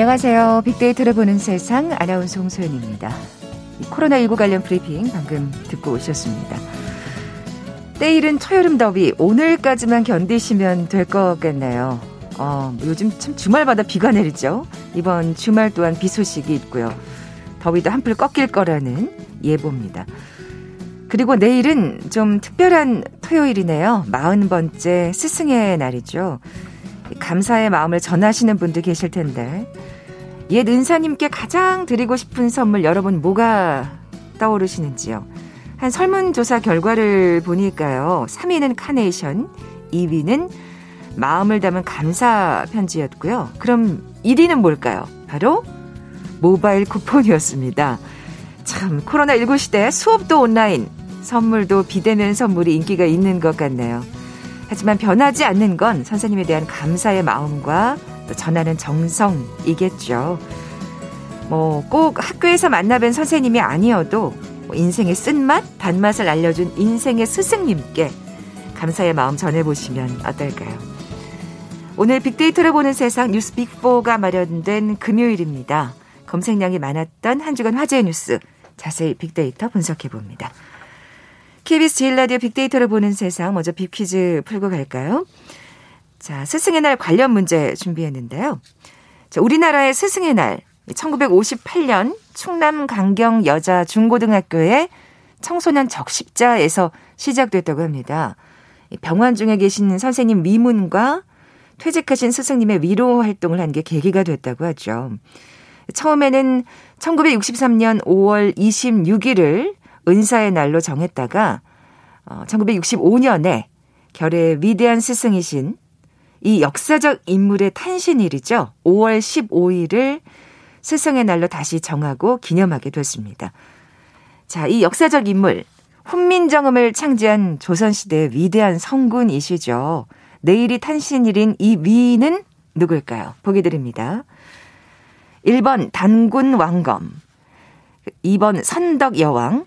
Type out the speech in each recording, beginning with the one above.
안녕하세요. 빅데이터를 보는 세상 아나운서 홍소연입니다. 코로나19 관련 브리핑 방금 듣고 오셨습니다. 때일은 초여름 더위 오늘까지만 견디시면 될것 같네요. 어, 요즘 참 주말마다 비가 내리죠. 이번 주말 또한 비 소식이 있고요. 더위도 한풀 꺾일 거라는 예보입니다. 그리고 내일은 좀 특별한 토요일이네요. 40번째 스승의 날이죠. 감사의 마음을 전하시는 분도 계실 텐데 옛 은사님께 가장 드리고 싶은 선물 여러분 뭐가 떠오르시는지요? 한 설문조사 결과를 보니까요. 3위는 카네이션, 2위는 마음을 담은 감사 편지였고요. 그럼 1위는 뭘까요? 바로 모바일 쿠폰이었습니다. 참 코로나19 시대 수업도 온라인, 선물도 비대면 선물이 인기가 있는 것 같네요. 하지만 변하지 않는 건 선생님에 대한 감사의 마음과 또 전하는 정성이겠죠. 뭐 꼭 학교에서 만나뵌 선생님이 아니어도 뭐 인생의 쓴맛, 단맛을 알려준 인생의 스승님께 감사의 마음 전해보시면 어떨까요? 오늘 빅데이터를 보는 세상 뉴스 빅4가 마련된 금요일입니다. 검색량이 많았던 한 주간 화제의 뉴스 자세히 빅데이터 분석해봅니다. KBS 제일 라디오 빅데이터를 보는 세상 먼저 빅퀴즈 풀고 갈까요? 자, 스승의 날 관련 문제 준비했는데요. 자, 우리나라의 스승의 날 1958년 충남 강경 여자 중고등학교의 청소년 적십자에서 시작됐다고 합니다. 병원 중에 계신 선생님 미문과 퇴직하신 스승님의 위로 활동을 한 게 계기가 됐다고 하죠. 처음에는 1963년 5월 26일을 은사의 날로 정했다가 어, 1965년에 결의 위대한 스승이신 이 역사적 인물의 탄신일이죠. 5월 15일을 스승의 날로 다시 정하고 기념하게 됐습니다. 자, 이 역사적 인물 훈민정음을 창지한 조선시대의 위대한 성군이시죠. 내일이 탄신일인 이 위인은 누굴까요? 보기 드립니다. 1번 단군 왕검, 2번 선덕 여왕,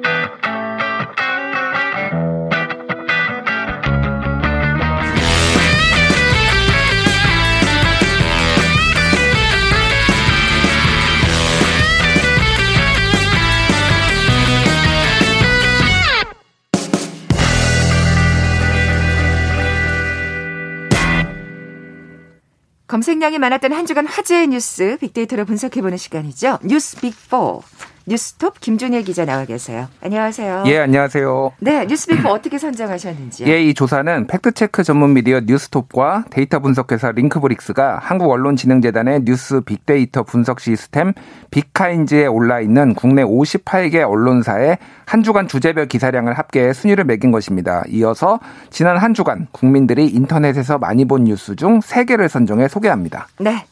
검색량이 많았던 한 주간 화제의 뉴스 빅데이터로 분석해보는 시간이죠. 뉴스 빅4. 뉴스톱 김준일 기자 나와 계세요. 안녕하세요. 예, 안녕하세요. 네, 뉴스빅4 어떻게 선정하셨는지요? 예, 이 조사는 fact check 전문 미디어 뉴스톱과 데이터 분석회사 링크브릭스가 한국언론진흥재단의 뉴스 빅데이터 분석 시스템 빅카인즈에 올라 있는 국내 58개 언론사의 한 주간 주제별 기사량을 합계해 순위를 매긴 것입니다. 이어서 지난 한 주간 국민들이 인터넷에서 많이 본 뉴스 중 3개를 선정해 소개합니다. 네.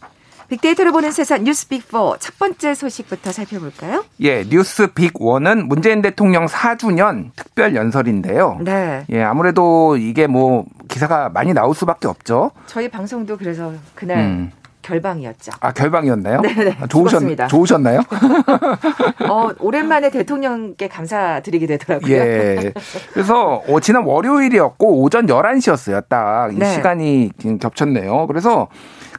빅데이터를 보는 세상 뉴스 빅4 첫 번째 소식부터 살펴볼까요? 예, 뉴스 빅1은 문재인 대통령 4주년 특별 연설인데요. 네. 예, 아무래도 이게 뭐 기사가 많이 나올 수밖에 없죠. 저희 방송도 그래서 그날 음. 결방이었죠. 아 결방이었나요? 네네. 아, 좋으셨, 좋으셨나요? 어, 오랜만에 대통령께 감사드리게 되더라고요. 예. 그래서 어, 지난 월요일이었고 오전 11시였어요. 딱이 네. 시간이 겹쳤네요. 그래서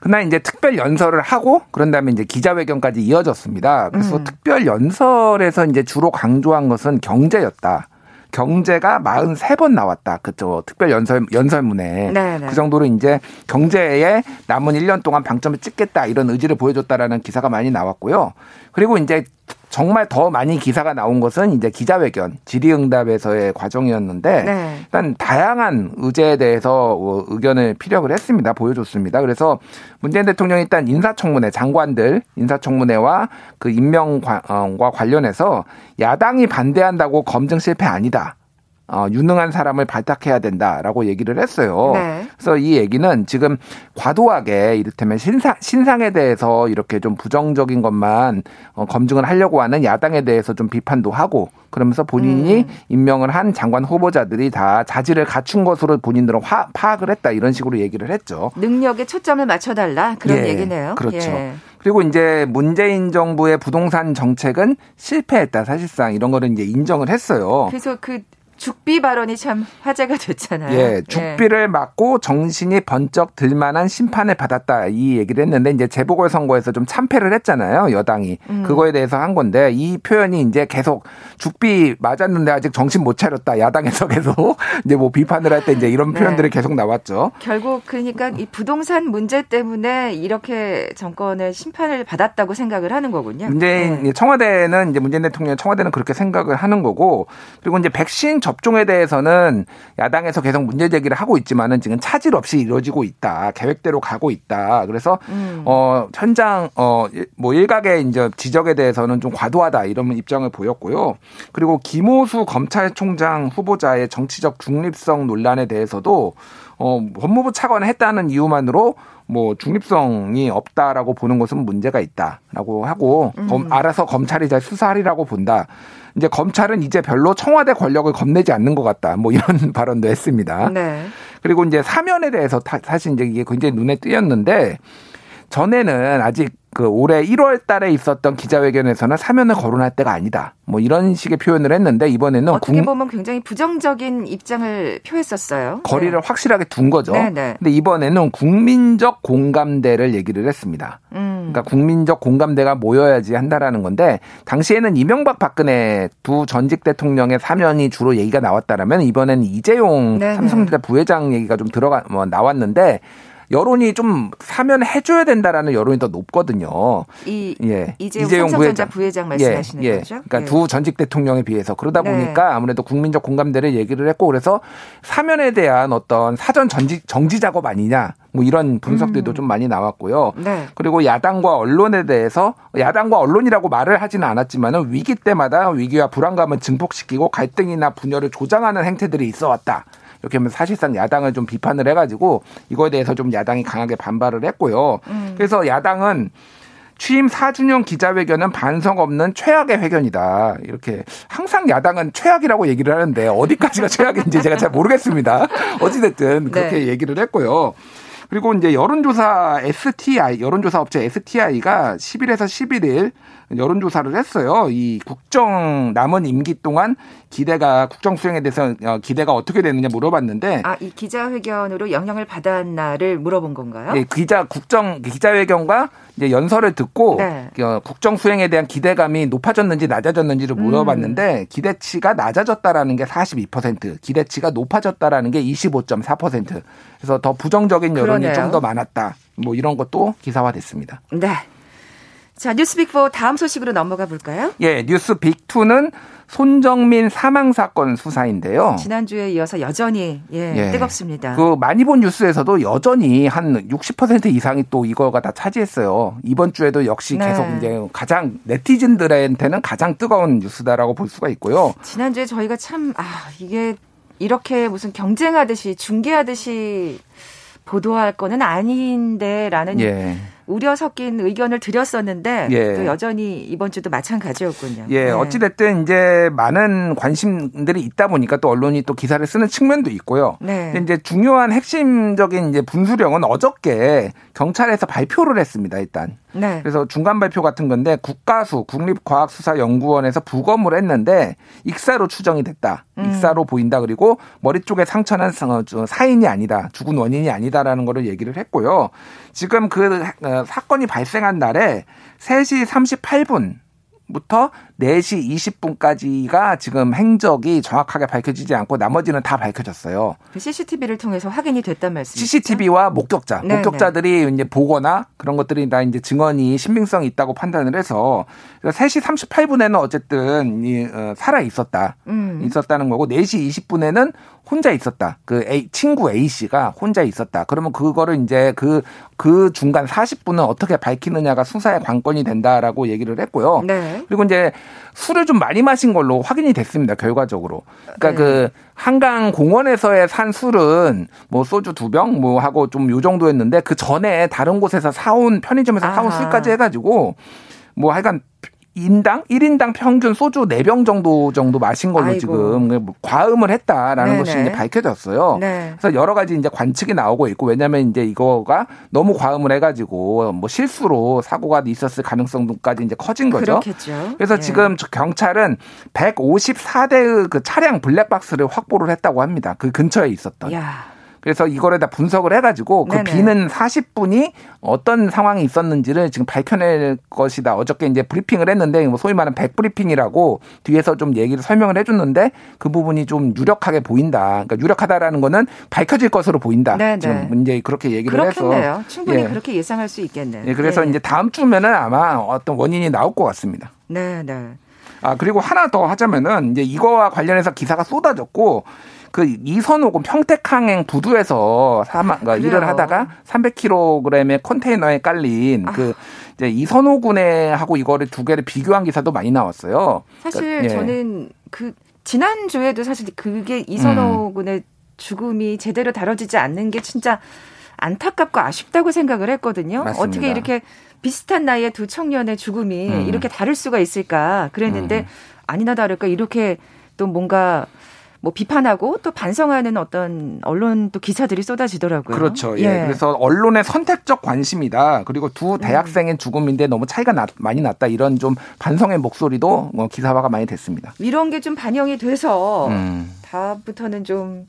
그날 이제 특별 연설을 하고 그런 다음에 이제 기자회견까지 이어졌습니다. 그래서 음. 특별 연설에서 이제 주로 강조한 것은 경제였다. 경제가 43번 나왔다. 그죠. 특별 연설, 연설문에. 네네. 네. 그 정도로 이제 경제에 남은 1년 동안 방점을 찍겠다 이런 의지를 보여줬다라는 기사가 많이 나왔고요. 그리고 이제 정말 더 많이 기사가 나온 것은 이제 기자회견, 질의응답에서의 과정이었는데 네. 일단 다양한 의제에 대해서 어, 의견을 피력을 했습니다. 보여줬습니다. 그래서 문재인 대통령이 일단 인사청문회 장관들 인사청문회와 그 임명과 관련해서 야당이 반대한다고 검증 실패 아니다. 어, 유능한 사람을 발탁해야 된다라고 얘기를 했어요. 네. 그래서 이 얘기는 지금 과도하게 이를테면 신상, 신상에 대해서 이렇게 좀 부정적인 것만 어, 검증을 하려고 하는 야당에 대해서 좀 비판도 하고 그러면서 본인이 음. 임명을 한 장관 후보자들이 다 자질을 갖춘 것으로 본인들은 화, 파악을 했다 이런 식으로 얘기를 했죠. 능력에 초점을 맞춰달라 그런 예, 얘기네요. 그렇죠. 예. 그리고 이제 문재인 정부의 부동산 정책은 실패했다 사실상 이런 거를 이제 인정을 했어요. 그래서 그 죽비 발언이 참 화제가 됐잖아요. 예, 예. 죽비를 예. 맞고 정신이 번쩍 들만한 심판을 받았다 이 얘기를 했는데 이제 재보궐 선거에서 좀 참패를 했잖아요 여당이 음. 그거에 대해서 한 건데 이 표현이 이제 계속 죽비 맞았는데 아직 정신 못 차렸다 야당에서 계속 이제 뭐 비판을 할 때 이제 이런 네. 표현들이 네. 계속 나왔죠. 결국 그러니까 이 부동산 문제 때문에 이렇게 정권의 심판을 받았다고 생각을 하는 거군요. 이제 네. 청와대는 이제 문재인 대통령 청와대는 그렇게 생각을 하는 거고 그리고 이제 백신 접종에 대해서는 야당에서 계속 문제 제기를 하고 있지만은 지금 차질 없이 이루어지고 있다. 계획대로 가고 있다. 그래서 음. 어 현장 어뭐 일각의 이제 지적에 대해서는 좀 과도하다 이런 입장을 보였고요. 그리고 김호수 검찰총장 후보자의 정치적 중립성 논란에 대해서도 어 법무부 차관을 했다는 이유만으로 뭐 중립성이 없다라고 보는 것은 문제가 있다라고 하고 음. 검, 알아서 검찰이 잘 수사하리라고 본다. 이제 검찰은 이제 별로 청와대 권력을 겁내지 않는 것 같다. 뭐 이런 발언도 했습니다. 네. 그리고 이제 사면에 대해서 사실 이제 이게 굉장히 눈에 띄었는데 전에는 아직 그 올해 1월 달에 있었던 기자회견에서는 사면을 거론할 때가 아니다. 뭐 이런 식의 표현을 했는데 이번에는 어떻게 국... 보면 굉장히 부정적인 입장을 표했었어요. 거리를 네. 확실하게 둔 거죠. 네네. 네. 근데 이번에는 국민적 공감대를 얘기를 했습니다. 음. 그러니까 국민적 공감대가 모여야지 한다라는 건데 당시에는 이명박 박근혜 두 전직 대통령의 사면이 주로 얘기가 나왔다라면 이번에는 이재용 네네. 삼성전자 부회장 얘기가 좀 들어가 뭐 나왔는데 여론이 좀 사면 해줘야 된다라는 여론이 더 높거든요. 이 예. 이재용, 이재용 부회장. 부회장 말씀하시는 예. 예. 거죠? 그러니까 예. 두 전직 대통령에 비해서 그러다 네. 보니까 아무래도 국민적 공감대를 얘기를 했고 그래서 사면에 대한 어떤 사전 전지, 정지 작업 아니냐 뭐 이런 분석들도 음. 좀 많이 나왔고요. 네. 그리고 야당과 언론에 대해서 야당과 언론이라고 말을 하지는 않았지만은 위기 때마다 위기와 불안감을 증폭시키고 갈등이나 분열을 조장하는 행태들이 있어 왔다. 이렇게 하면 사실상 야당을 좀 비판을 해가지고 이거에 대해서 좀 야당이 강하게 반발을 했고요. 음. 그래서 야당은 취임 4주년 기자회견은 반성 없는 최악의 회견이다. 이렇게 항상 야당은 최악이라고 얘기를 하는데 어디까지가 최악인지 제가 잘 모르겠습니다. 어찌됐든 그렇게 네. 얘기를 했고요. 그리고 이제 여론조사 STI, 여론조사 업체 STI가 10일에서 11일 여론조사를 했어요. 이 국정 남은 임기 동안 기대가 국정 수행에 대해서 어, 기대가 어떻게 되느냐 물어봤는데 아 이 기자회견으로 영향을 받았나를 물어본 건가요? 네, 기자 국정 기자회견과 이제 연설을 듣고 네. 어, 국정 수행에 대한 기대감이 높아졌는지 낮아졌는지를 음. 물어봤는데 음. 기대치가 낮아졌다라는 게 42%, 기대치가 높아졌다라는 게 25.4%. 그래서 더 부정적인 여론이 좀 더 많았다. 뭐 이런 것도 기사화됐습니다. 네. 자, 뉴스빅4 다음 소식으로 넘어가 볼까요? 예, 뉴스빅2는 손정민 사망 사건 수사인데요. 지난주에 이어서 여전히 예, 예, 뜨겁습니다. 그 많이 본 뉴스에서도 여전히 한 60% 이상이 또 이거가 다 차지했어요. 이번 주에도 역시 네. 계속 이제 가장 네티즌들한테는 가장 뜨거운 뉴스다라고 볼 수가 있고요. 지난주에 저희가 참 아, 이게 이렇게 무슨 경쟁하듯이 중계하듯이 보도할 거는 아닌데라는 예. 우려 섞인 의견을 드렸었는데 예. 또 여전히 이번 주도 마찬가지였군요. 예, 네. 어찌 됐든 이제 많은 관심들이 있다 보니까 또 언론이 또 기사를 쓰는 측면도 있고요. 네. 이제 중요한 핵심적인 이제 분수령은 어저께 경찰에서 발표를 했습니다. 일단. 네. 그래서 중간 발표 같은 건데 국가수 국립과학수사연구원에서 부검을 했는데 익사로 추정이 됐다. 음. 익사로 보인다. 그리고 머리 쪽에 상처는 사인이 아니다. 죽은 원인이 아니다라는 거를 얘기를 했고요. 지금 그 어, 사건이 발생한 날에 3시 38분 부터 4시 20분까지가 지금 행적이 정확하게 밝혀지지 않고 나머지는 다 밝혀졌어요. CCTV를 그 통해서 확인이 됐단 말씀이죠? CCTV와 목격자, 네네. 목격자들이 네. 이제 보거나 그런 것들이 다 이제 증언이 신빙성이 있다고 판단을 해서 3시 38분에는 어쨌든 어, 살아 있었다. 음. 있었다는 거고 4시 20분에는 혼자 있었다. 그 A, 친구 A 씨가 혼자 있었다. 그러면 그거를 이제 그, 그 중간 40분은 어떻게 밝히느냐가 수사의 관건이 된다라고 얘기를 했고요. 네. 그리고 이제 술을 좀 많이 마신 걸로 확인이 됐습니다. 결과적으로. 그러니까 네. 그 한강 공원에서의 산 술은 뭐 소주 두 병 뭐 하고 좀 요 정도였는데 그 전에 다른 곳에서 사온 편의점에서 사온 술까지 해가지고 뭐 하여간 인당 1인당 평균 소주 4병 정도 정도 마신 걸로 아이고. 지금 뭐 과음을 했다라는 네네. 것이 이제 밝혀졌어요. 네. 그래서 여러 가지 이제 관측이 나오고 있고 왜냐면 이제 이거가 너무 과음을 해 가지고 뭐 실수로 사고가 있었을 가능성까지 이제 커진 거죠. 그렇겠죠. 그래서 네. 지금 경찰은 154대의 그 차량 블랙박스를 확보를 했다고 합니다. 그 근처에 있었던. 야. 그래서 이거를 다 분석을 해가지고 그 네네. 비는 40분이 어떤 상황이 있었는지를 지금 밝혀낼 것이다. 어저께 이제 브리핑을 했는데 뭐 소위 말하는 백브리핑이라고 뒤에서 좀 얘기를 설명을 해줬는데 그 부분이 좀 유력하게 보인다. 그러니까 유력하다라는 거는 밝혀질 것으로 보인다. 네네. 지금 이제 그렇게 얘기를 그렇겠네요. 해서 충분히 예. 그렇게 예상할 수 있겠네요. 예, 그래서 네. 이제 다음 주면은 아마 어떤 원인이 나올 것 같습니다. 네, 네. 아 그리고 하나 더 하자면은 이제 이거와 관련해서 기사가 쏟아졌고 그 이선호군 평택항행 부두에서 사망 아, 일을 하다가 300kg의 컨테이너에 깔린 아. 그 이제 이선호군에 하고 이거를 두 개를 비교한 기사도 많이 나왔어요. 사실 그러니까, 예. 저는 그 지난 주에도 사실 그게 이선호군의 음. 죽음이 제대로 다뤄지지 않는 게 진짜 안타깝고 아쉽다고 생각을 했거든요. 맞습니다. 어떻게 이렇게 비슷한 나이의 두 청년의 죽음이 음. 이렇게 다를 수가 있을까 그랬는데 음. 아니나 다를까 이렇게 또 뭔가 뭐 비판하고 또 반성하는 어떤 언론 또 기사들이 쏟아지더라고요. 그렇죠. 예. 예. 그래서 언론의 선택적 관심이다. 그리고 두 음. 대학생의 죽음인데 너무 차이가 나, 많이 났다. 이런 좀 반성의 목소리도 뭐 기사화가 많이 됐습니다. 이런 게 좀 반영이 돼서 음. 다음부터는 좀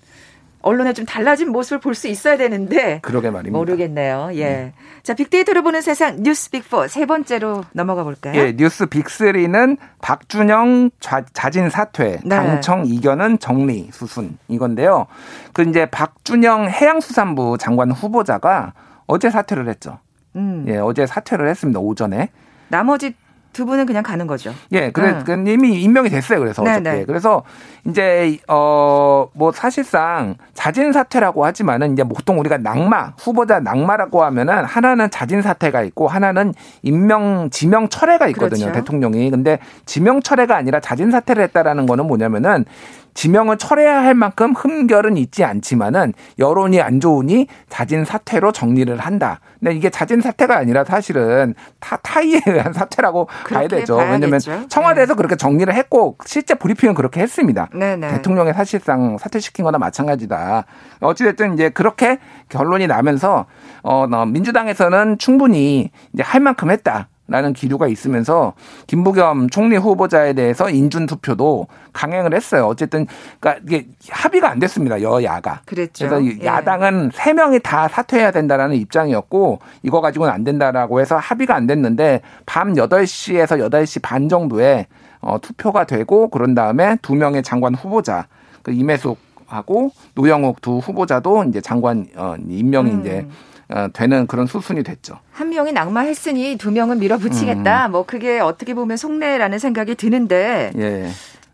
언론에 좀 달라진 모습을 볼 수 있어야 되는데 그러게 말입니다. 모르겠네요. 예. 네. 자, 빅데이터를 보는 세상 뉴스 빅4 세 번째로 넘어가 볼까요? 예, 뉴스 빅3는 박준영 자, 진 사퇴, 네. 당청 이견은 정리 수순 이건데요. 그 이제 박준영 해양수산부 장관 후보자가 어제 사퇴를 했죠. 음. 예, 어제 사퇴를 했습니다. 오전에. 나머지 두 분은 그냥 가는 거죠. 예, 그래 음. 그 이미 임명이 됐어요. 그래서 네네. 어저께. 네. 그래서 이제 어 뭐 사실상 자진 사퇴라고 하지만은 이제 보통 우리가 낙마 후보자 낙마라고 하면은 하나는 자진 사퇴가 있고 하나는 임명 지명 철회가 있거든요. 그렇죠. 대통령이. 근데 지명 철회가 아니라 자진 사퇴를 했다라는 거는 뭐냐면은 지명을 철회해야 할 만큼 흠결은 있지 않지만은 여론이 안 좋으니 자진 사퇴로 정리를 한다. 근데 이게 자진 사퇴가 아니라 사실은 타, 타이에 의한 사퇴라고 봐야 되죠. 왜냐하면 청와대에서 네. 그렇게 정리를 했고 실제 브리핑은 그렇게 했습니다. 네 네. 대통령의 사실상 사퇴시킨 거나 마찬가지다. 어찌됐든 이제 그렇게 결론이 나면서 어, 민주당에서는 충분히 이제 할 만큼 했다. 라는 기류가 있으면서 김부겸 총리 후보자에 대해서 인준 투표도 강행을 했어요. 어쨌든 그러니까 이게 합의가 안 됐습니다. 여야가. 그랬죠. 그래서 예. 야당은 세 명이 다 사퇴해야 된다라는 입장이었고 이거 가지고는 안 된다라고 해서 합의가 안 됐는데 밤 8시에서 8시 반 정도에 어, 투표가 되고 그런 다음에 두 명의 장관 후보자 그 임혜숙 하고 노영욱 두 후보자도 이제 장관 어, 임명이 음. 이제 어, 되는 그런 수순이 됐죠. 한 명이 낙마했으니 두 명은 밀어붙이겠다. 음. 뭐 그게 어떻게 보면 속내라는 생각이 드는데. 예.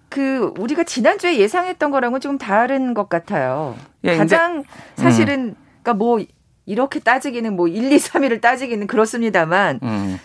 그 우리가 지난주에 예상했던 거랑은 좀 다른 것 같아요. 예, 가장 사실은 음. 그러니까 뭐 이렇게 따지기는 뭐 1, 2, 3위를 따지기는 그렇습니다만 음.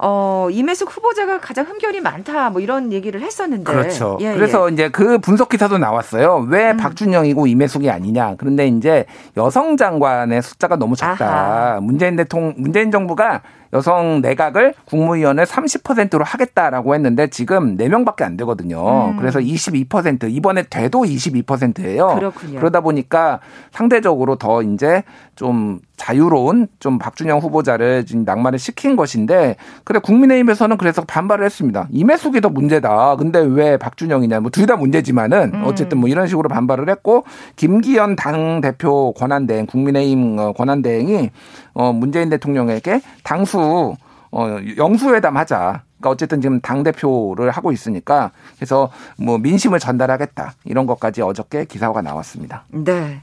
어, 임혜숙 후보자가 가장 흠결이 많다 뭐 이런 얘기를 했었는데. 그렇죠. 예, 그래서 예. 이제 그 분석 기사도 나왔어요. 왜 음. 박준영이고 임혜숙이 아니냐. 그런데 이제 여성 장관의 숫자가 너무 작다. 아하. 문재인 대통령 문재인 정부가 여성 내각을 국무위원을 30%로 하겠다라고 했는데 지금 4명밖에 안 되거든요. 음. 그래서 22% 이번에 돼도 22%예요. 그렇군요. 그러다 보니까 상대적으로 더 이제 좀 자유로운 좀 박준영 후보자를 지금 낙마를 시킨 것인데 그래 국민의힘에서는 그래서 반발을 했습니다. 임혜숙이 더 문제다. 근데 왜 박준영이냐? 뭐 둘 다 문제지만은 음. 어쨌든 뭐 이런 식으로 반발을 했고 김기현 당 대표 권한대행 국민의힘 어, 권한대행이 어 문재인 대통령에게 당수 어 영수회담 하자. 그러니까 어쨌든 지금 당 대표를 하고 있으니까 그래서 뭐 민심을 전달하겠다 이런 것까지 어저께 기사가 나왔습니다. 네.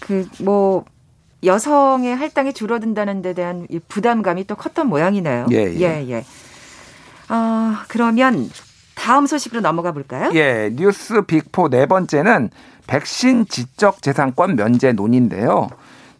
그 뭐 여성의 할당이 줄어든다는 데 대한 부담감이 또 컸던 모양이네요. 예, 예. 예, 예. 어, 그러면 다음 소식으로 넘어가 볼까요? 예, 뉴스 빅포 네 번째는 백신 지적 재산권 면제 논의인데요.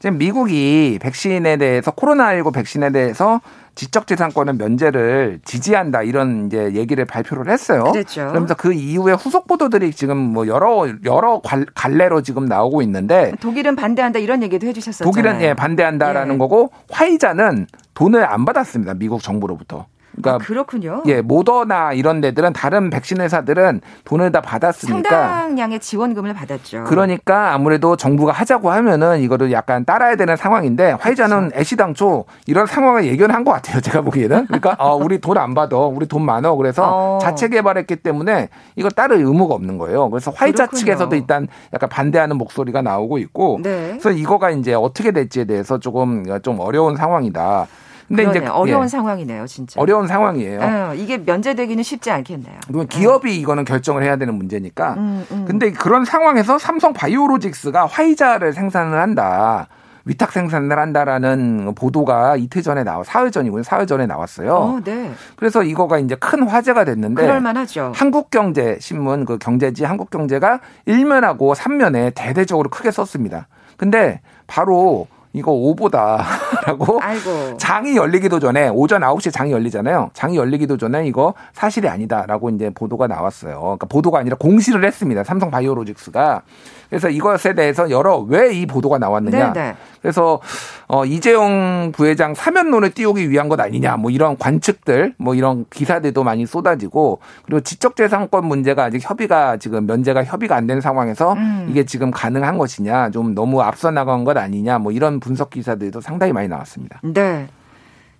지금 미국이 백신에 대해서 코로나19 백신에 대해서 지적재산권은 면제를 지지한다 이런 이제 얘기를 발표를 했어요. 그렇죠. 그러면서 그 이후에 후속 보도들이 지금 뭐 여러 여러 갈래로 지금 나오고 있는데 독일은 반대한다 이런 얘기도 해주셨었죠. 독일은 예 반대한다라는 예. 거고 화이자는 돈을 안 받았습니다. 미국 정부로부터. 그러니까 아, 그렇군요. 예, 모더나 이런 데들은 다른 백신 회사들은 돈을 다 받았으니까 상당량의 지원금을 받았죠. 그러니까 아무래도 정부가 하자고 하면은 이거를 약간 따라야 되는 상황인데 화이자는 그렇죠. 애시당초 이런 상황을 예견한 것 같아요. 제가 보기에는 그러니까 어, 우리 돈 안 받아, 우리 돈 많어. 그래서 어. 자체 개발했기 때문에 이거 따를 의무가 없는 거예요. 그래서 화이자 그렇군요. 측에서도 일단 약간 반대하는 목소리가 나오고 있고, 네. 그래서 이거가 이제 어떻게 될지에 대해서 조금 좀 어려운 상황이다. 근데 그러네. 이제 어려운 예. 상황이네요, 진짜. 어려운 상황이에요. 어, 이게 면제되기는 쉽지 않겠네요. 그러면 기업이 네. 이거는 결정을 해야 되는 문제니까. 음, 음. 근데 그런 상황에서 삼성 바이오로직스가 화이자를 생산을 한다. 위탁 생산을 한다라는 보도가 이틀 전에 나와 사흘 전이군요. 사흘 전에 나왔어요. 어, 네. 그래서 이거가 이제 큰 화제가 됐는데 그럴 만하죠. 한국경제 신문 그 경제지 한국경제가 1면하고 3면에 대대적으로 크게 썼습니다. 근데 바로 이거 오보다라고 아이고. 장이 열리기도 전에 오전 9시에 장이 열리잖아요. 장이 열리기도 전에 이거 사실이 아니다라고 이제 보도가 나왔어요. 그러니까 보도가 아니라 공시를 했습니다. 삼성 바이오로직스가. 그래서 이것에 대해서 여러 왜 이 보도가 나왔느냐. 네네. 네. 그래서 어 이재용 부회장 사면론을 띄우기 위한 것 아니냐. 뭐 이런 관측들, 뭐 이런 기사들도 많이 쏟아지고 그리고 지적재산권 문제가 아직 협의가 지금 면제가 협의가 안 된 상황에서 음. 이게 지금 가능한 것이냐, 좀 너무 앞서 나간 것 아니냐, 뭐 이런 분석 기사들도 상당히 많이 나왔습니다. 네.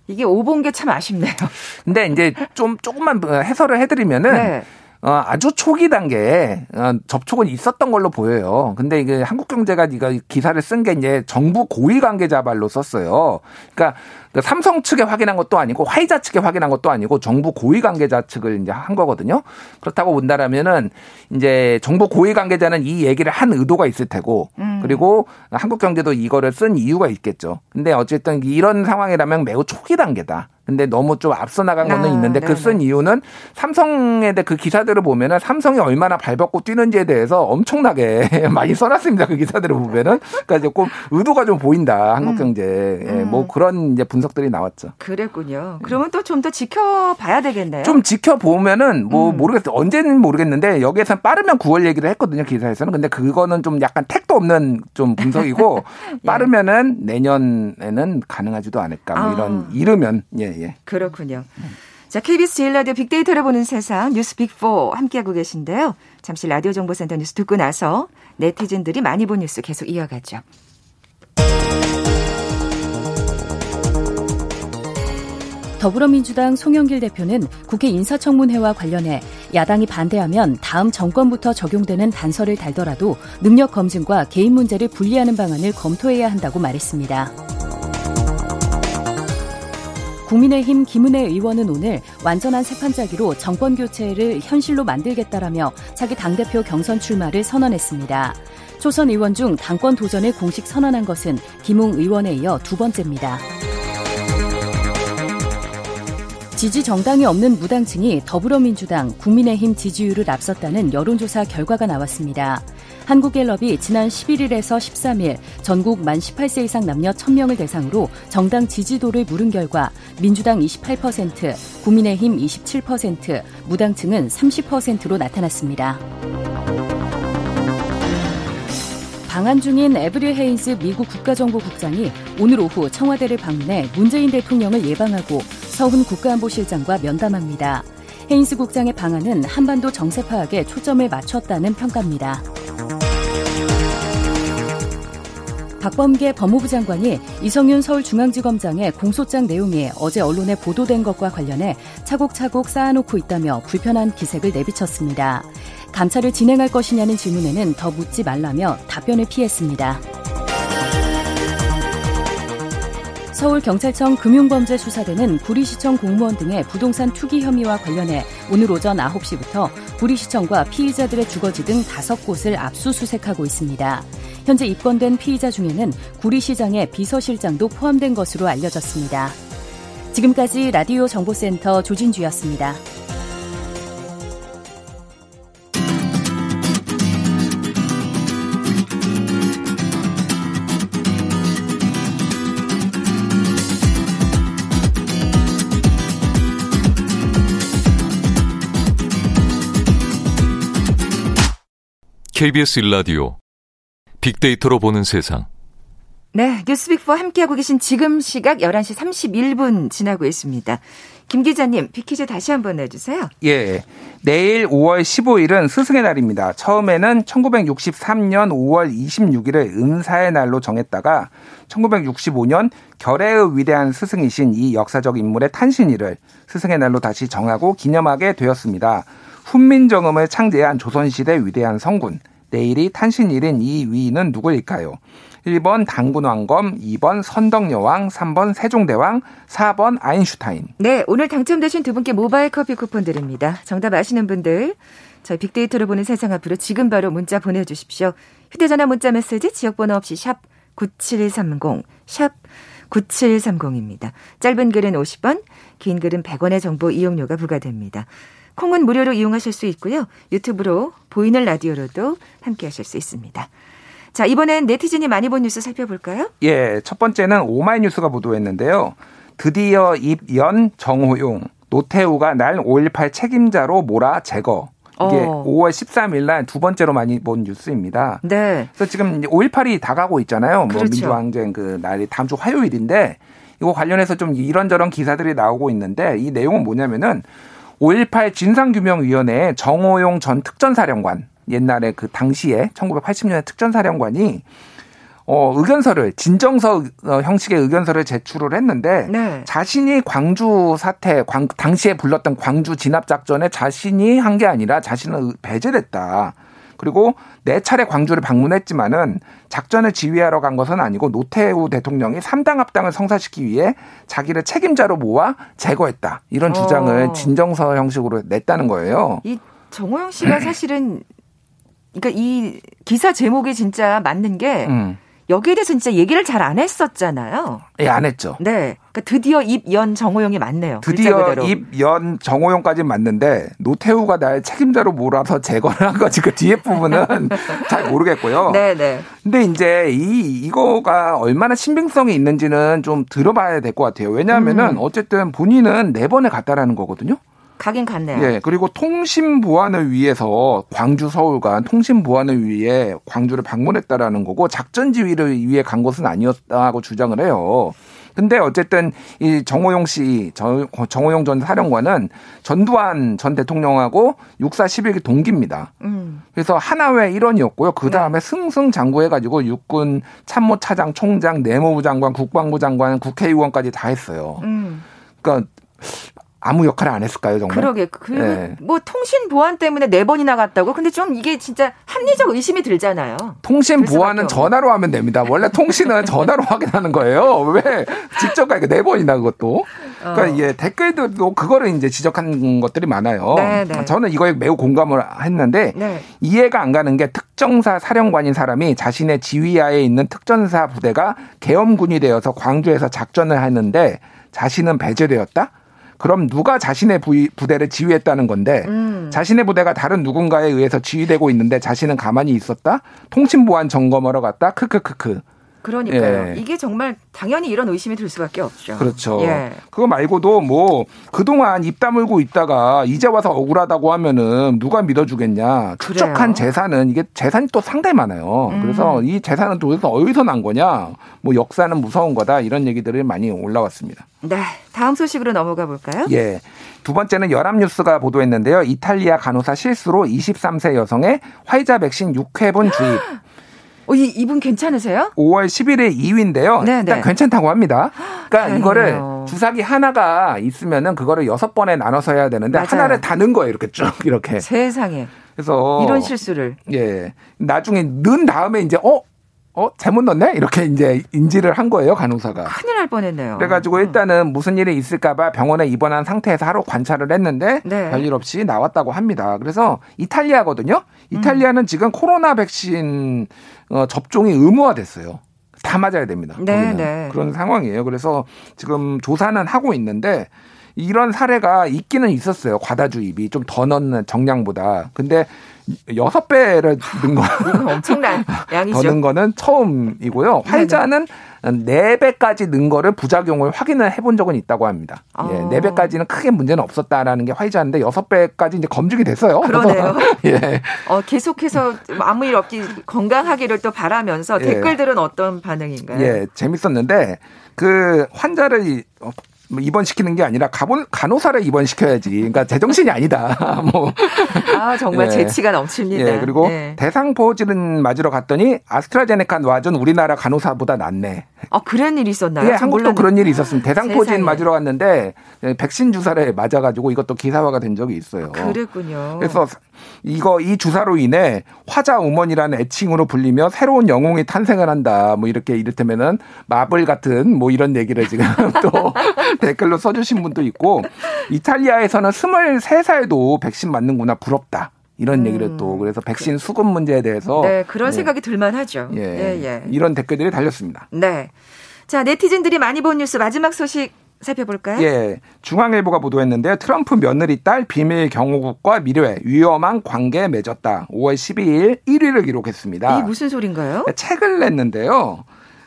이게 오본 게 참 아쉽네요. 근데 이제 좀 조금만 해설을 해드리면은 네. 어, 아주 초기 단계에 어, 접촉은 있었던 걸로 보여요. 근데 이게 한국경제가 이거 기사를 쓴 게 이제 정부 고위 관계자 발로 썼어요. 그러니까 그 삼성 측에 확인한 것도 아니고 화이자 측에 확인한 것도 아니고 정부 고위 관계자 측을 이제 한 거거든요. 그렇다고 본다라면은 이제 정부 고위 관계자는 이 얘기를 한 의도가 있을 테고 음. 그리고 한국경제도 이거를 쓴 이유가 있겠죠. 근데 어쨌든 이런 상황이라면 매우 초기 단계다. 근데 너무 좀 앞서 나간 거는 아, 있는데 그 쓴 이유는 삼성에 대해 그 기사들을 보면은 삼성이 얼마나 발벗고 뛰는지에 대해서 엄청나게 많이 써놨습니다. 그 기사들을 보면은. 그러니까 조금 의도가 좀 보인다. 한국경제. 음. 예, 뭐 음. 그런 이제 분석 들이 나왔죠. 그랬군요. 그러면 또 좀 더 지켜봐야 되겠네요. 좀 지켜보면은 뭐 음. 모르겠어요. 언제는 모르겠는데 여기에서 빠르면 9월 얘기를 했거든요. 기사에서는. 근데 그거는 좀 약간 택도 없는 좀 분석이고 예. 빠르면은 내년에는 가능하지도 않을까. 뭐 이런 아. 이르면 예. 예. 그렇군요. 자, KBS 제일 라디오 빅데이터를 보는 세상 뉴스 빅4 함께하고 계신데요. 잠시 라디오 정보센터 뉴스 듣고 나서 네티즌들이 많이 본 뉴스 계속 이어가죠. 더불어민주당 송영길 대표는 국회 인사청문회와 관련해 야당이 반대하면 다음 정권부터 적용되는 단서를 달더라도 능력 검증과 개인 문제를 분리하는 방안을 검토해야 한다고 말했습니다. 국민의힘 김은혜 의원은 오늘 완전한 세판짜기로 정권 교체를 현실로 만들겠다라며 자기 당대표 경선 출마를 선언했습니다. 초선 의원 중 당권 도전을 공식 선언한 것은 김웅 의원에 이어 두 번째입니다. 지지 정당이 없는 무당층이 더불어민주당, 국민의힘 지지율을 앞섰다는 여론조사 결과가 나왔습니다. 한국갤럽이 지난 11일에서 13일 전국 만 18세 이상 남녀 1000명을 대상으로 정당 지지도를 물은 결과 민주당 28%, 국민의힘 27%, 무당층은 30%로 나타났습니다. 방한 중인 에브리 헤인스 미국 국가정보국장이 오늘 오후 청와대를 방문해 문재인 대통령을 예방하고 서훈 국가안보실장과 면담합니다. 헤인스 국장의 방안은 한반도 정세 파악에 초점을 맞췄다는 평가입니다. 박범계 법무부 장관이 이성윤 서울중앙지검장의 공소장 내용이 어제 언론에 보도된 것과 관련해 차곡차곡 쌓아놓고 있다며 불편한 기색을 내비쳤습니다. 감찰을 진행할 것이냐는 질문에는 더 묻지 말라며 답변을 피했습니다. 서울경찰청 금융범죄수사대는 구리시청 공무원 등의 부동산 투기 혐의와 관련해 오늘 오전 9시부터 구리시청과 피의자들의 주거지 등 다섯 곳을 압수수색하고 있습니다. 현재 입건된 피의자 중에는 구리시장의 비서실장도 포함된 것으로 알려졌습니다. 지금까지 라디오 정보센터 조진주였습니다. KBS 일라디오 빅데이터로 보는 세상. 네, 뉴스빅4 함께하고 계신 지금 시각 11시 31분 지나고 있습니다. 김 기자님, 빅퀴즈 다시 한번 내주세요. 예. 내일 5월 15일은 스승의 날입니다. 처음에는 1963년 5월 26일을 은사의 날로 정했다가 1965년 결의의 위대한 스승이신 이 역사적 인물의 탄신일을 스승의 날로 다시 정하고 기념하게 되었습니다. 훈민정음을 창제한 조선시대 위대한 성군. 내일이 탄신일인 이 위인은 누구일까요? 1번 당군왕검, 2번 선덕여왕, 3번 세종대왕, 4번 아인슈타인. 네, 오늘 당첨되신 두 분께 모바일 커피 쿠폰 드립니다. 정답 아시는 분들 저희 빅데이터로 보는 세상 앞으로 지금 바로 문자 보내주십시오. 휴대전화 문자 메시지 지역번호 없이 샵 9730, 샵 9730입니다. 짧은 글은 50원, 긴 글은 100원의 정보 이용료가 부과됩니다. 콩은 무료로 이용하실 수 있고요. 유튜브로 보이는 라디오로도 함께 하실 수 있습니다. 자, 이번엔 네티즌이 많이 본 뉴스 살펴볼까요? 예, 첫 번째는 오마이뉴스가 보도했는데요. 드디어 입연 정호용 노태우가 날 5.18 책임자로 몰아 제거. 이게 어. 5월 13일 날 두 번째로 많이 본 뉴스입니다. 네. 그래서 지금 5.18이 다가고 있잖아요. 뭐 그렇죠. 뭐 민주항쟁 그 날이 다음 주 화요일인데 이거 관련해서 좀 이런저런 기사들이 나오고 있는데 이 내용은 뭐냐면은 5.18 진상규명위원회 정호용 전 특전사령관 옛날에 그 당시에 1980년에 특전사령관이 어, 의견서를 진정서 어, 형식의 의견서를 제출을 했는데 네. 자신이 광주 사태 광, 당시에 불렀던 광주 진압 작전에 자신이 한 게 아니라 자신은 배제됐다. 그리고 네 차례 광주를 방문했지만은 작전을 지휘하러 간 것은 아니고 노태우 대통령이 3당 합당을 성사시키기 위해 자기를 책임자로 모아 제거했다. 이런 주장을 어. 진정서 형식으로 냈다는 거예요. 이 정호영 씨가 사실은 그러니까 이 기사 제목이 진짜 맞는 게 음. 여기에 대해서 진짜 얘기를 잘 안 했었잖아요. 예, 안 했죠. 네. 그러니까 드디어 입연 정호용이 맞네요. 드디어 입연 정호용까지 맞는데 노태우가 날 책임자로 몰아서 제거를 한 거지. 그 뒤에 부분은 잘 모르겠고요. 네, 네. 근데 이제 이 이거가 얼마나 신빙성이 있는지는 좀 들어봐야 될 것 같아요. 왜냐하면은 음. 어쨌든 본인은 네 번에 갔다라는 거거든요. 가긴 갔네요. 예, 그리고 통신 보안을 위해서 광주 서울 간 통신 보안을 위해 광주를 방문했다라는 거고 작전 지휘를 위해 간 것은 아니었다고 주장을 해요. 근데 어쨌든 이 정호용 씨, 정호용 전 사령관은 전두환 전 대통령하고 육사 11기 동기입니다. 음. 그래서 하나회 일원이었고요. 그 다음에 네. 승승장구해가지고 육군 참모차장, 총장, 내무부 장관, 국방부 장관, 국회의원까지 다 했어요. 음. 그러니까 아무 역할을 안 했을까요, 정말? 그러게. 그리고 네. 뭐 통신 보안 때문에 네 번이나 갔다고. 근데 좀 이게 진짜 합리적 의심이 들잖아요. 통신 보안은 전화로 하면 됩니다. 원래 통신은 전화로 확인하는 거예요. 왜 직접 가니까 네 번이나 그것도. 그러니까 어. 이게 댓글들도 그거를 이제 지적한 것들이 많아요. 네, 네. 저는 이거에 매우 공감을 했는데 네. 이해가 안 가는 게 특정사 사령관인 사람이 자신의 지휘하에 있는 특전사 부대가 계엄군이 되어서 광주에서 작전을 하는데 자신은 배제되었다? 그럼 누가 자신의 부대를 지휘했다는 건데 음. 자신의 부대가 다른 누군가에 의해서 지휘되고 있는데 자신은 가만히 있었다? 통신보안 점검하러 갔다? 크크크크. 그러니까요. 예. 이게 정말 당연히 이런 의심이 들 수밖에 없죠. 그렇죠. 예. 그거 말고도 뭐 그동안 입 다물고 있다가 이제 와서 억울하다고 하면은 누가 믿어주겠냐. 추적한 재산은 이게 재산이 또 상당히 많아요. 음. 그래서 이 재산은 도대체 어디서 난 거냐. 뭐 역사는 무서운 거다. 이런 얘기들이 많이 올라왔습니다. 네. 다음 소식으로 넘어가 볼까요? 예. 두 번째는 열암뉴스가 보도했는데요. 이탈리아 간호사 실수로 23세 여성의 화이자 백신 6회분 주입. 어, 이, 이분 괜찮으세요? 5월 10일에 2위인데요. 네, 일단 네. 괜찮다고 합니다. 그러니까. 이거를 주사기 하나가 있으면은 그거를 여섯 번에 나눠서 해야 되는데 맞아요. 하나를 다는 거예요. 이렇게 쭉 이렇게. 세상에. 그래서 이런 실수를 예. 나중에 넣은 다음에 이제 어 어, 잘못 넣네? 이렇게 이제 인지를 한 거예요, 간호사가. 큰일 날 뻔했네요. 그래가지고 일단은 무슨 일이 있을까봐 병원에 입원한 상태에서 하루 관찰을 했는데 네. 별일 없이 나왔다고 합니다. 그래서 이탈리아거든요? 이탈리아는 음. 지금 코로나 백신 어, 접종이 의무화됐어요. 다 맞아야 됩니다. 네, 네. 그런 상황이에요. 그래서 지금 조사는 하고 있는데 이런 사례가 있기는 있었어요. 과다 주입이 좀 더 넣는 정량보다. 근데 여섯 배를 넣은 거. 엄청난 양이죠. 더 넣은 거는 처음이고요. 활자는 네 배까지 넣은 거를 부작용을 확인을 해본 적은 있다고 합니다. 아. 예, 네 배까지는 크게 문제는 없었다라는 게 화이자인데 여섯 배까지 이제 검증이 됐어요. 그러네요. 예. 어, 계속해서 아무 일 없기 건강하기를 또 바라면서 예. 댓글들은 어떤 반응인가요? 예, 재밌었는데 그 환자를 뭐 입원시키는 게 아니라 가본, 간호사를 입원시켜야지. 그러니까 제정신이 아니다. 뭐. 아, 정말 예. 재치가 넘칩니다. 예, 그리고 예. 대상포질은 맞으러 갔더니 아스트라제네카 놔준 우리나라 간호사보다 낫네. 아, 그런 일이 있었나요? 예, 한국도 몰랐는데. 그런 일이 있었습니다. 대상 포진 맞으러 갔는데 백신 주사를 맞아가지고 이것도 기사화가 된 적이 있어요. 그랬군요. 그래서 이거 이 주사로 인해 화자 우먼이라는 애칭으로 불리며 새로운 영웅이 탄생을 한다. 뭐 이렇게 이를테면은 마블 같은 뭐 이런 얘기를 지금 또 댓글로 써주신 분도 있고 이탈리아에서는 23살도 백신 맞는구나 부럽다. 이런 음. 얘기를 또 그래서 백신 수급 문제에 대해서 네 그런 예. 생각이 들만하죠. 예. 예, 예. 이런 댓글들이 달렸습니다. 네. 자 네티즌들이 많이 본 뉴스 마지막 소식 살펴볼까요? 예. 중앙일보가 보도했는데요. 트럼프 며느리 딸 비밀 경호국과 미래 위험한 관계 맺었다. 5월 12일 1위를 기록했습니다. 이 무슨 소린가요? 네, 책을 냈는데요.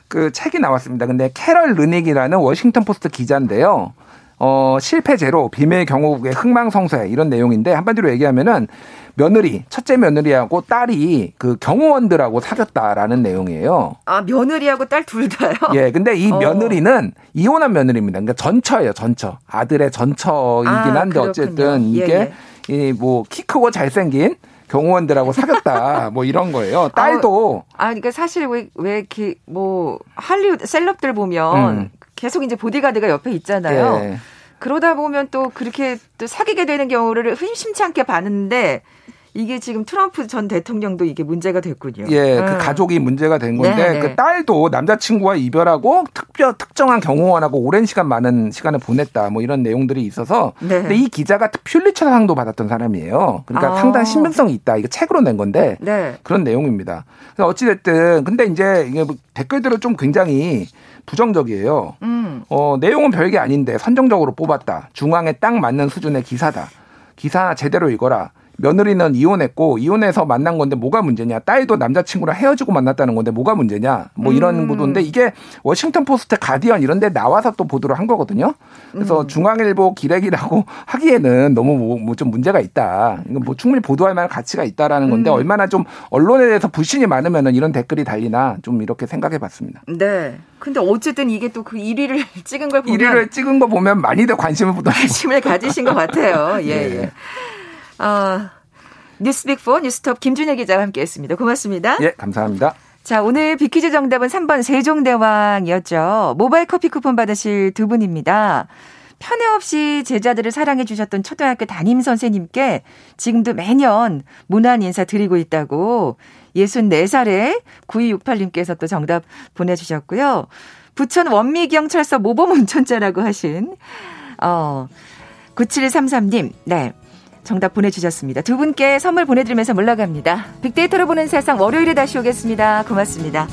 그 책이 나왔습니다. 근데 캐럴 르닉이라는 워싱턴 포스트 기자인데요. 어, 실패 제로, 비밀 경호국의 흥망성쇠 이런 내용인데 한마디로 얘기하면은 며느리, 첫째 며느리하고 딸이 그 경호원들하고 사귀었다라는 내용이에요. 아, 며느리하고 딸 둘 다요? 예, 근데 이 어. 며느리는 이혼한 며느리입니다. 그러니까 전처예요, 전처. 아들의 전처이긴 아, 한데 아, 어쨌든 예, 이게 예. 이뭐 키 크고 잘생긴 경호원들하고 사귀었다 뭐 이런 거예요. 딸도 아, 아 그러니까 사실 왜 왜 이렇게 뭐 할리우드 셀럽들 보면 음. 계속 이제 보디가드가 옆에 있잖아요. 예. 그러다 보면 또 그렇게 또 사귀게 되는 경우를 흔심치 않게 봤는데 이게 지금 트럼프 전 대통령도 이게 문제가 됐군요. 예, 그 음. 가족이 문제가 된 건데 네네. 그 네. 딸도 남자친구와 이별하고 특별 특정한 경호원하고 오랜 시간 많은 시간을 보냈다. 뭐 이런 내용들이 있어서 네. 근데 이 기자가 퓰리처상도 받았던 사람이에요. 그러니까 아. 상당 신빙성이 있다. 이거 책으로 낸 건데 네. 그런 내용입니다. 어찌 됐든 근데 이제 이게 뭐 댓글들은 좀 굉장히 부정적이에요. 음. 어, 내용은 별게 아닌데 선정적으로 뽑았다. 중앙에 딱 맞는 수준의 기사다. 기사 제대로 읽어라. 며느리는 이혼했고 이혼해서 만난 건데 뭐가 문제냐? 딸도 남자친구랑 헤어지고 만났다는 건데 뭐가 문제냐? 뭐 이런 음. 보도인데 이게 워싱턴 포스트, 가디언 이런 데 나와서 또 보도를 한 거거든요. 그래서 음. 중앙일보 기레기라고 하기에는 너무 뭐좀 뭐 문제가 있다. 이건 뭐 충분히 보도할 만한 가치가 있다라는 건데 음. 얼마나 좀 언론에 대해서 불신이 많으면은 이런 댓글이 달리나 좀 이렇게 생각해 봤습니다. 네. 근데 어쨌든 이게 또 그 1위를 찍은 걸 보면 1위를 찍은 거 보면 많이들 관심을 보다 관심을 가지신 것 같아요. 예, 예. 예. 아, 뉴스빅4 뉴스톱 김준혜 기자와 함께했습니다. 고맙습니다. 예, 감사합니다. 자, 오늘 비키즈 정답은 3번 세종대왕이었죠. 모바일 커피 쿠폰 받으실 두 분입니다. 편애 없이 제자들을 사랑해 주셨던 초등학교 담임 선생님께 지금도 매년 문안 인사 드리고 있다고 64살에 9268님께서 또 정답 보내주셨고요. 부천 원미경찰서 모범 운전자라고 하신, 어, 9733님, 네. 정답 보내주셨습니다. 두 분께 선물 보내드리면서 물러갑니다. 빅데이터로 보는 세상 월요일에 다시 오겠습니다. 고맙습니다.